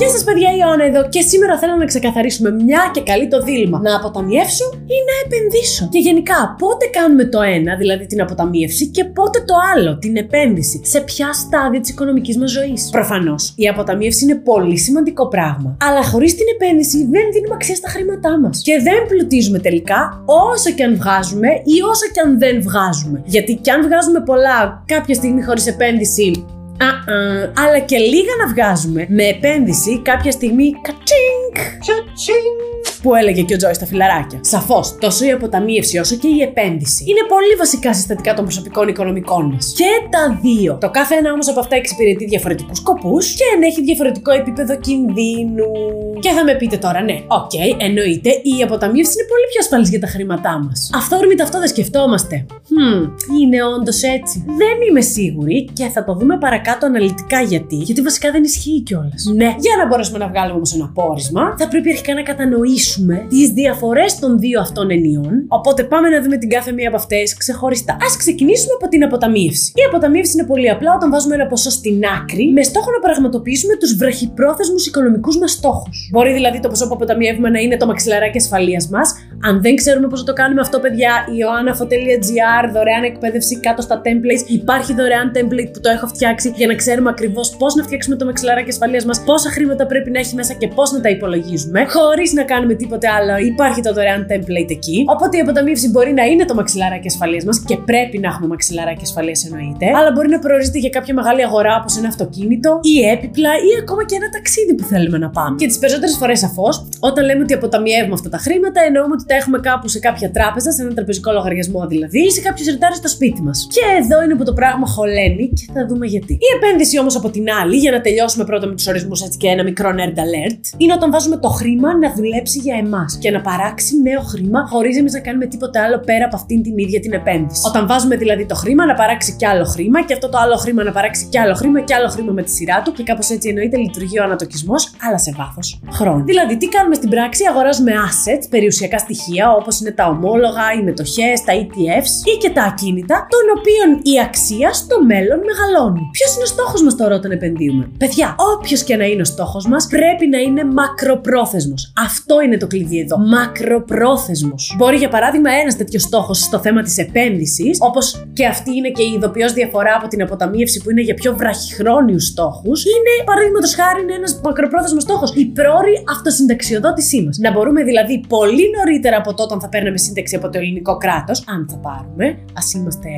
Γεια σας, παιδιά, η Ιωάννα εδώ και σήμερα θέλω να ξεκαθαρίσουμε μια και καλή το δίλημα. Να αποταμιεύσω ή να επενδύσω; Και γενικά, πότε κάνουμε το ένα, δηλαδή την αποταμίευση, και πότε το άλλο, την επένδυση; Σε ποια στάδια της οικονομικής μας ζωής; Προφανώς, η αποταμίευση είναι πολύ σημαντικό πράγμα. Αλλά χωρίς την επένδυση δεν δίνουμε αξία στα χρήματά μας. Και δεν πλουτίζουμε τελικά όσο και αν βγάζουμε ή όσο και αν δεν βγάζουμε. Γιατί κι αν βγάζουμε πολλά κάποια στιγμή χωρίς επένδυση, Uh-uh. Αλλά και λίγα να βγάζουμε με επένδυση κάποια στιγμή ka-ching που έλεγε και ο Τζόι στα φιλαράκια. Σαφώς, τόσο η αποταμίευση όσο και η επένδυση είναι πολύ βασικά συστατικά των προσωπικών οικονομικών μας. Και τα δύο. Το κάθε ένα όμως από αυτά εξυπηρετεί διαφορετικούς σκοπούς και ενέχει διαφορετικό επίπεδο κινδύνου. Και θα με πείτε τώρα, ναι, OK, okay, εννοείται, η αποταμίευση είναι πολύ πιο ασφαλής για τα χρήματά μας. Αυθόρμητα αυτό δεν σκεφτόμαστε. Hm, είναι όντως έτσι. Δεν είμαι σίγουρη και θα το δούμε παρακάτω αναλυτικά γιατί. Γιατί βασικά δεν ισχύει κιόλας. Ναι, για να μπορέσουμε να βγάλουμε όμως ένα πόρισμα, θα πρέπει αρχικά να κατανοήσουμε τις διαφορές των δύο αυτών ενιών. Οπότε πάμε να δούμε την κάθε μία από αυτές ξεχωριστά. Α ξεκινήσουμε από την αποταμίευση. Η αποταμίευση είναι πολύ απλά όταν βάζουμε ένα ποσό στην άκρη με στόχο να πραγματοποιήσουμε τους βραχυπρόθεσμους οικονομικούς μας στόχους. Μπορεί δηλαδή το ποσό που αποταμιεύουμε να είναι το μαξιλαράκι ασφαλείας μας. Αν δεν ξέρουμε πώς το κάνουμε αυτό, παιδιά, ioannafo.gr δωρεάν εκπαίδευση κάτω στα templates. Υπάρχει δωρεάν template που το έχω φτιάξει για να ξέρουμε ακριβώς πώς να φτιάξουμε το μαξιλαράκι ασφαλείας μας, πόσα χρήματα πρέπει να έχει μέσα και πώς να τα υπολογίζουμε, χωρίς να κάνουμε τίποτε άλλο, υπάρχει το δωρεάν template εκεί. Οπότε η αποταμίευση μπορεί να είναι το μαξιλάράκι ασφαλείας μας και πρέπει να έχουμε μαξιλάράκι ασφαλείας εννοείται. Αλλά μπορεί να προορίζεται για κάποια μεγάλη αγορά όπως ένα αυτοκίνητο ή έπιπλα ή ακόμα και ένα ταξίδι που θέλουμε να πάμε. Και τις περισσότερες φορές σαφώς, όταν λέμε ότι αποταμιεύουμε αυτά τα χρήματα, εννοούμε ότι τα έχουμε κάπου σε κάποια τράπεζα, σε ένα τραπεζικό λογαριασμό δηλαδή, ή σε κάποιο ρητάρι στο σπίτι μας. Και εδώ είναι που το πράγμα χωλαίνει και θα δούμε γιατί. Η επένδυση όμως από την άλλη, για να τελειώσουμε πρώτα με τους ορισμούς έτσι και ένα μικρό nerd alert, είναι όταν βάζουμε το χρήμα να δουλέψει για εμάς και να παράξει νέο χρήμα χωρίς εμείς να κάνουμε τίποτα άλλο πέρα από αυτήν την ίδια την επένδυση. Όταν βάζουμε δηλαδή το χρήμα να παράξει κι άλλο χρήμα και αυτό το άλλο χρήμα να παράξει κι άλλο χρήμα και άλλο χρήμα με τη σειρά του και κάπως έτσι εννοείται λειτουργεί ο ανατοκισμός, αλλά σε βάθος χρόνου. Δηλαδή, τι κάνουμε στην πράξη, αγοράζουμε assets, περιουσιακά στοιχεία όπως είναι τα ομόλογα, οι μετοχές, τα ETFs ή και τα ακίνητα, των οποίων η αξία στο μέλλον μεγαλώνει. Ποιος είναι ο στόχος μας τώρα όταν επενδύουμε; Παιδιά, όποιος και να είναι ο στόχος μας, πρέπει να είναι μακροπρόθεσμος. Αυτό είναι το κλειδί εδώ. Μακροπρόθεσμος. Μπορεί για παράδειγμα ένας τέτοιος στόχος στο θέμα της επένδυσης, όπως και αυτή είναι και η ειδοποιώς διαφορά από την αποταμίευση που είναι για πιο βραχυχρόνιους στόχους, είναι παραδείγματος χάρη είναι ένας μακροπρόθεσμος στόχος. Η πρόορη αυτοσυνταξιοδότησή μας. Να μπορούμε δηλαδή πολύ νωρίτερα από τότε όταν θα παίρναμε σύνταξη από το ελληνικό κράτος, αν θα πάρουμε, ας είμαστε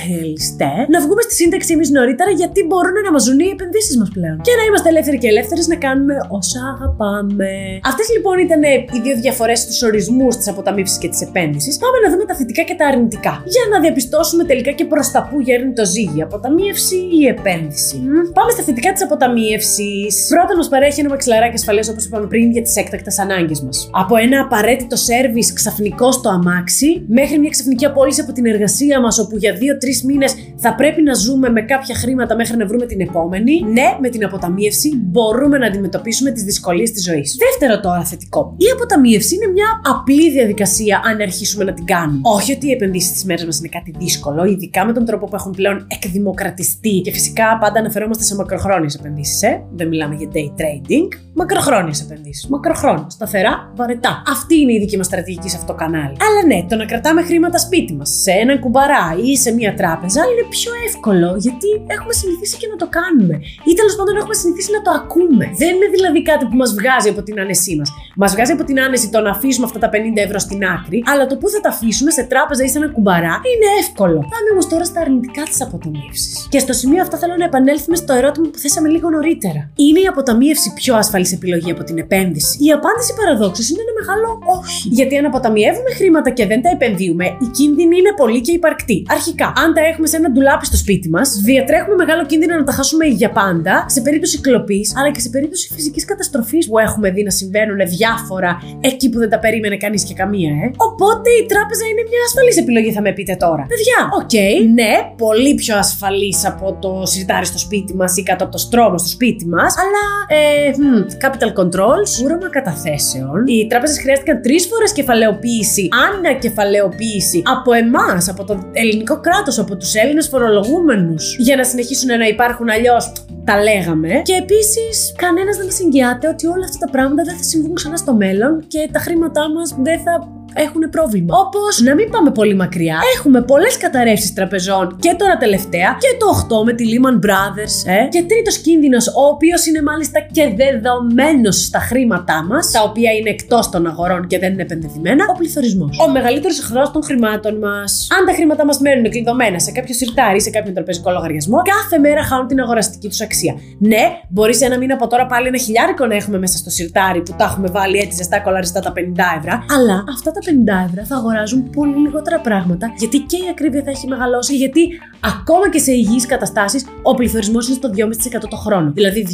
ρεαλιστέ, να βγούμε στη σύνταξη εμείς νωρίτερα γιατί μπορούν να μας ζουν οι επενδύσεις μας πλέον. Και να είμαστε ελεύθεροι και ελεύθερες να κάνουμε όσα αγαπάμε. Αυτές λοιπόν ήταν οι δύο διαφορές στους ορισμούς της αποταμίευσης και της επένδυσης. Πάμε να δούμε τα θετικά και τα αρνητικά. Για να διαπιστώσουμε τελικά και προς τα που γέρνει το ζύγι, αποταμίευση ή επένδυση. Πάμε στα θετικά της αποταμίευσης. Πρώτα μας παρέχει ένα μαξιλαράκι ασφαλές όπως είπαμε πριν για τις έκτακτες ανάγκες μας. Από ένα απαραίτητο σερβι ξαφνικό στο αμάξι μέχρι μια ξαφνική απόλυση από την εργασία μας όπου για δύο τρεις μήνες θα πρέπει να ζούμε με κάποια χρήματα μέχρι να βρούμε την επόμενη. Ναι, με την αποταμίευση μπορούμε να αντιμετωπίσουμε τις δυσκολίες της ζωής. Δεύτερο τώρα θετικό. Η αποταμίευση είναι μια απλή διαδικασία αν αρχίσουμε να την κάνουμε. Όχι ότι οι επενδύσεις της μέρας μας είναι κάτι δύσκολο, ειδικά με τον τρόπο που έχουν πλέον εκδημοκρατιστεί και φυσικά πάντα αναφερόμαστε σε μακροχρόνιες επενδύσεις, ε. Δεν μιλάμε για day trading. Μακροχρόνιες επενδύσεις. Μακροχρόνια. Σταθερά, βαρετά. Αυτή είναι η δική μας στρατηγική σε αυτό το κανάλι. Αλλά ναι, το να κρατάμε χρήματα σπίτι μας, σε έναν κουμπαρά ή σε μια τράπεζα είναι πιο εύκολο γιατί έχουμε συνηθίσει και να το κάνουμε. Ή τέλος πάντων έχουμε συνηθίσει να το ακούμε. Δεν είναι δηλαδή κάτι που μας βγάζει από την άνεσή μας. Μας βγάζει από την άνεση το να αφήσουμε αυτά τα 50 ευρώ στην άκρη, αλλά το που θα τα αφήσουμε σε τράπεζα ή σε ένα κουμπαρά είναι εύκολο. Πάμε όμως τώρα στα αρνητικά της αποταμίευσης. Και στο σημείο αυτό θέλω να επανέλθουμε στο ερώτημα που θέσαμε λίγο νωρίτερα. Είναι η αποταμίευση πιο ασφαλής επιλογή από την επένδυση; Η απάντηση παραδόξως είναι ένα μεγάλο όχι. Γιατί αν αποταμιεύουμε χρήματα και δεν τα επενδύουμε, η κίνδυνη είναι πολύ και υπαρκτή. Αρχικά, αν τα έχουμε σε ένα ντουλάπι στο σπίτι μας, διατρέχουμε μεγάλο κίνδυνο να τα χάσουμε για πάντα σε περίπτωση κλοπής, αλλά και σε περίπτωση φυσικής καταστροφής που έχουμε δει να συμβαίνουν διάφορα εκεί που δεν τα περίμενε κανείς και καμία, ε. Οπότε η τράπεζα είναι μια ασφαλής επιλογή, θα με πείτε τώρα. Παιδιά, OK, okay, ναι, πολύ πιο ασφαλής από το σιρτάρι στο σπίτι μας ή κάτω από το στρώμα στο σπίτι μας, αλλά ε, hm, capital controls, κούρεμα καταθέσεων. Οι τράπεζες χρειάστηκαν τρεις φορές κεφαλαιοποίηση, ανακεφαλαιοποίηση από εμάς, από το ελληνικό κράτος λάθος από τους Έλληνες φορολογούμενους για να συνεχίσουν να υπάρχουν αλλιώς. Τα λέγαμε. Και επίσης, κανένας δεν μας εγγυάται ότι όλα αυτά τα πράγματα δεν θα συμβούν ξανά στο μέλλον και τα χρήματά μας δεν θα έχουν πρόβλημα. Όπω να μην πάμε πολύ μακριά, έχουμε πολλές καταρρεύσεις τραπεζών και τώρα τελευταία και το 8 με τη Lehman Brothers. Ε. Και τρίτος κίνδυνος, ο οποίος είναι μάλιστα και δεδομένος στα χρήματά μας, τα οποία είναι εκτός των αγορών και δεν είναι επενδυμένα, ο πληθωρισμός. Ο μεγαλύτερος εχθρός των χρημάτων μας. Αν τα χρήματά μας μένουν κλειδωμένα σε κάποιο σιρτάρι ή σε κάποιο τραπεζικό λογαριασμό, κάθε μέρα χάνουν την αγοραστική τους αξία. Ναι, μπορείς σε ένα μήνα από τώρα πάλι ένα χιλιάρικο να έχουμε μέσα στο σιρτάρι που τα έχουμε βάλει έτσι ζεστά κολαριστά τα 50 ευρώ, αλλά αυτά τα 50 ευρώ θα αγοράζουν πολύ λιγότερα πράγματα, γιατί και η ακρίβεια θα έχει μεγαλώσει, γιατί ακόμα και σε υγιείς καταστάσεις ο πληθωρισμός είναι στο 2,5% το χρόνο. Δηλαδή,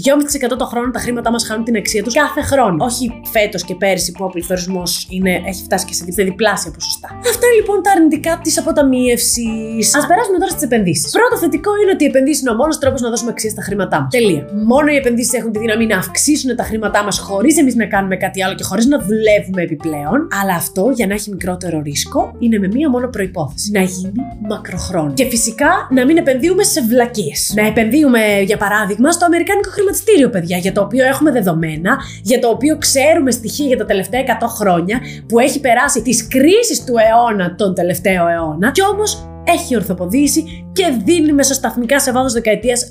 2,5% το χρόνο τα χρήματά μας χάνουν την αξία τους κάθε χρόνο. Όχι φέτος και πέρυσι που ο πληθωρισμός έχει φτάσει και σε διπλάσια ποσοστά. Αυτά λοιπόν τα αρνητικά της αποταμίευσης. Α περάσουμε τώρα στις επενδύσεις. Πρώτο θετικό είναι ότι οι επενδύσεις είναι ο μόνος τρόπος να δώσουμε αξία στα χρήματά μας. Τελεία. Μόνο οι επενδύσεις έχουν τη δύναμη να αυξήσουν τα χρήματά μας χωρίς εμείς να κάνουμε κάτι άλλο και χωρίς να δουλεύουμε επιπλέον. Αλλά αυτό για να έχει μικρότερο ρίσκο είναι με μία μόνο προπόθεση. Να γίνει μακροχρόνιο. Και φυσικά να μην επενδύουμε σε βλακίες. Να επενδύουμε, για παράδειγμα, στο Αμερικάνικο χρηματιστήριο, παιδιά, για το οποίο έχουμε δεδομένα, για το οποίο ξέρουμε στοιχεία για τα τελευταία 100 χρόνια, που έχει περάσει τις κρίσεις του αιώνα τον τελευταίο αιώνα, και όμως έχει ορθοποδήσει και δίνει μεσοσταθμικά σε βάθος δεκαετίας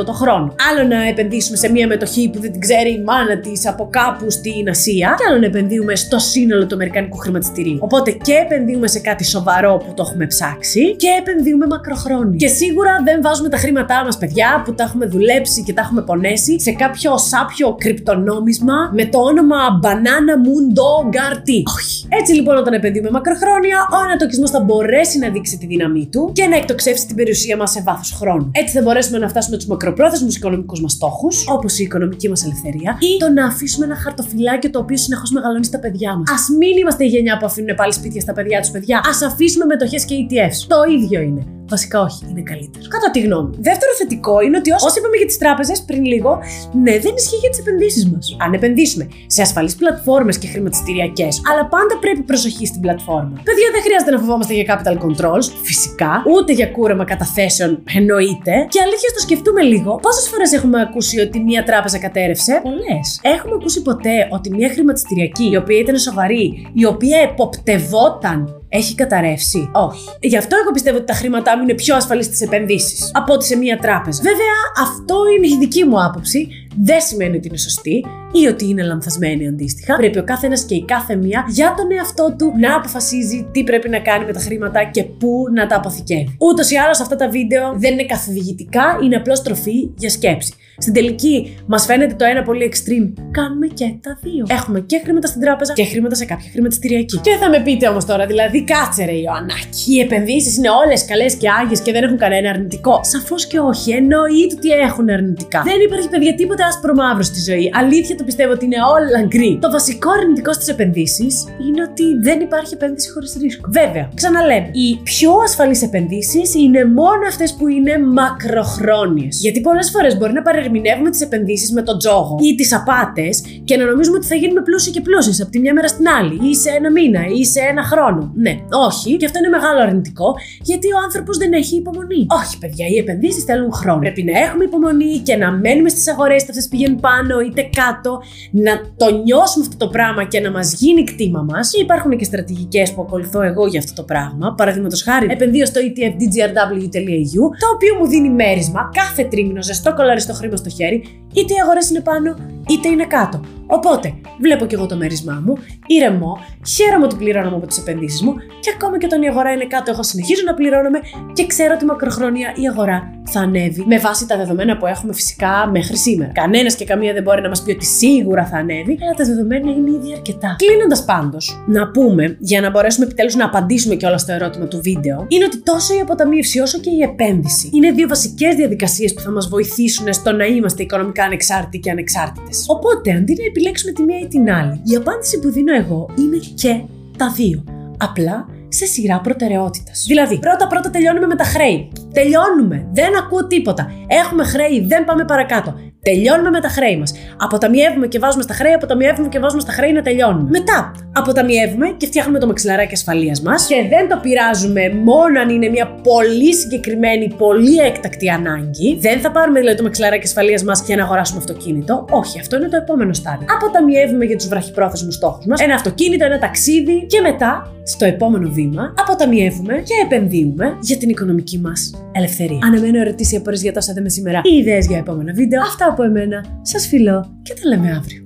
10% το χρόνο. Άλλο να επενδύσουμε σε μια μετοχή που δεν την ξέρει η μάνα της από κάπου στην Ασία, και άλλο να επενδύουμε στο σύνολο του Αμερικανικού χρηματιστηρίου. Οπότε και επενδύουμε σε κάτι σοβαρό που το έχουμε ψάξει και επενδύουμε μακροχρόνια. Και σίγουρα δεν βάζουμε τα χρήματά μας, παιδιά, που τα έχουμε δουλέψει και τα έχουμε πονέσει, σε κάποιο σάπιο κρυπτονόμισμα με το όνομα Banana Moon Dog RT. Όχι. Έτσι λοιπόν, όταν επενδύουμε μακροχρόνια, ο ανατοκισμός θα μπορέσει να δείξει τη δύναμή του και να εκτοξεύσει την περιουσία μας σε βάθος χρόνου. Έτσι θα μπορέσουμε να φτάσουμε τους μακροπρόθεσμους οικονομικούς μας στόχους, όπως η οικονομική μας ελευθερία, ή το να αφήσουμε ένα χαρτοφυλάκι το οποίο συνεχώς μεγαλώνει στα παιδιά μας. Α μην είμαστε η γενιά που αφήνουν πάλι σπίτια στα παιδιά τους παιδιά. Α αφήσουμε μετοχές και ETFs. Το ίδιο είναι. Βασικά όχι, είναι καλύτερο. Κατά τη γνώμη. Δεύτερο θετικό είναι ότι όσο είπαμε για τις τράπεζες πριν λίγο, ναι, δεν ισχύει για τις επενδύσεις μας. Αν επενδύσουμε σε ασφαλείς πλατφόρμες και χρηματιστηριακές, αλλά πάντα πρέπει προσοχή στην πλατφόρμα. Παιδιά, δεν χρειάζεται να φοβόμαστε για capital controls, φυσικά, ούτε για κούρεμα καταθέσεων, εννοείται. Και αλήθεια, το σκεφτούμε λίγο, πόσες φορές έχουμε ακούσει ότι μία τράπεζα κατέρευσε; Πολλές. Έχουμε ακούσει ποτέ ότι μία χρηματιστηριακή, η οποία ήταν σοβαρή, η οποία εποπτευόταν έχει καταρρεύσει; Όχι. Γι' αυτό εγώ πιστεύω ότι τα χρήματά μου είναι πιο ασφαλή στις επενδύσεις από ότι σε μία τράπεζα. Βέβαια, αυτό είναι η δική μου άποψη. Δεν σημαίνει ότι είναι σωστή ή ότι είναι λανθασμένη αντίστοιχα. Πρέπει ο κάθε ένα και η κάθε μία για τον εαυτό του να αποφασίζει τι πρέπει να κάνει με τα χρήματα και πού να τα αποθηκεύει. Ούτως ή άλλως αυτά τα βίντεο δεν είναι καθοδηγητικά, είναι απλώς τροφή για σκέψη. Στην τελική, μας φαίνεται το ένα πολύ extreme. Κάνουμε και τα δύο. Έχουμε και χρήματα στην τράπεζα και χρήματα σε κάποια χρηματιστηριακή. Και θα με πείτε όμως τώρα, δηλαδή, κάτσε ρε Ιωαννάκη. Οι επενδύσεις είναι όλες καλές και άγιες και δεν έχουν κανένα αρνητικό. Σαφώς και όχι. Εννοείται ότι έχουν αρνητικά. Δεν υπάρχει, παιδιά, τίποτα άσπρο μαύρο στη ζωή. Αλήθεια το πιστεύω ότι είναι όλα γκρι. Το βασικό αρνητικό στις επενδύσεις είναι ότι δεν υπάρχει επένδυση χωρίς ρίσκο. Βέβαια, ξαναλέμε, οι πιο ασφαλείς επενδύσεις είναι μόνο αυτές που είναι μακροχρόνιες. Γιατί πολλές φορές μπορεί να παρερμηνεύουμε τις επενδύσεις με τον τζόγο ή τις απάτες και να νομίζουμε ότι θα γίνουμε πλούσιοι και πλούσιοι από τη μια μέρα στην άλλη, ή σε ένα μήνα, ή σε ένα χρόνο. Ναι, όχι, και αυτό είναι μεγάλο αρνητικό, γιατί ο άνθρωπος δεν έχει υπομονή. Όχι, παιδιά, οι επενδύσεις θέλουν χρόνο. Πρέπει να έχουμε υπομονή και να μένουμε στις αγορές, είτε αυτές πηγαίνουν πάνω είτε κάτω, να το νιώσουμε αυτό το πράγμα και να μας γίνει κτήμα μας. Και υπάρχουν και στρατηγικές που ακολουθώ εγώ για αυτό το πράγμα. Παραδείγματος χάρη, επενδύω στο ETF dgrw.eu, το οποίο μου δίνει μέρισμα κάθε τρίμηνο ζεστό κολαριστό χρήμα στο χέρι, είτε οι αγορές είναι πάνω είτε είναι κάτω. Οπότε, βλέπω και εγώ το μέρισμά μου, ηρεμώ, χαίρομαι ότι πληρώνομαι από τις επενδύσεις μου και ακόμα και όταν η αγορά είναι κάτω, εγώ συνεχίζω να πληρώνομαι και ξέρω ότι μακροχρόνια η αγορά θα ανέβει με βάση τα δεδομένα που έχουμε φυσικά μέχρι σήμερα. Κανένας και καμία δεν μπορεί να μας πει ότι σίγουρα θα ανέβει, αλλά τα δεδομένα είναι ήδη αρκετά. Κλείνοντας πάντως, να πούμε, για να μπορέσουμε επιτέλους να απαντήσουμε και όλα στο ερώτημα του βίντεο, είναι ότι τόσο η αποταμίευση όσο και η επένδυση είναι δύο βασικές διαδικασίες που θα μας βοηθήσουν στο να είμαστε οικονομικά ανεξάρτητοι και ανεξάρτητες. Οπότε, αντί να επιλέξουμε τη μία ή την άλλη, η απάντηση που δίνω εγώ είναι και τα δύο. Απλά σε σειρά προτεραιότητας. Δηλαδή, πρώτα-πρώτα τελειώνουμε με τα χρέη. Τελειώνουμε. Δεν ακούω τίποτα. Έχουμε χρέη, δεν πάμε παρακάτω. Τελειώνουμε με τα χρέη μας. Αποταμιεύουμε και βάζουμε στα χρέη, αποταμιεύουμε και βάζουμε στα χρέη να τελειώνουμε. Μετά, αποταμιεύουμε και φτιάχνουμε το μαξιλαράκι ασφαλείας μας και δεν το πειράζουμε μόνο αν είναι μια πολύ συγκεκριμένη, πολύ έκτακτη ανάγκη. Δεν θα πάρουμε δηλαδή το μαξιλαράκι ασφαλείας μας για να αγοράσουμε αυτοκίνητο. Όχι, αυτό είναι το επόμενο στάδιο. Αποταμιεύουμε για τους βραχυπρόθεσμους στόχους μας. Ένα αυτοκίνητο, ένα ταξίδι και μετά στο επόμενο βήμα αποταμιεύουμε και επενδύουμε για την οικονομική μας ελευθερία. Αναμένω ερωτήσει ή απορίε για τόσα θέματα σήμερα ή ιδέες για επόμενα βίντεο. Αυτά από εμένα. Σας φιλώ και τα λέμε αύριο.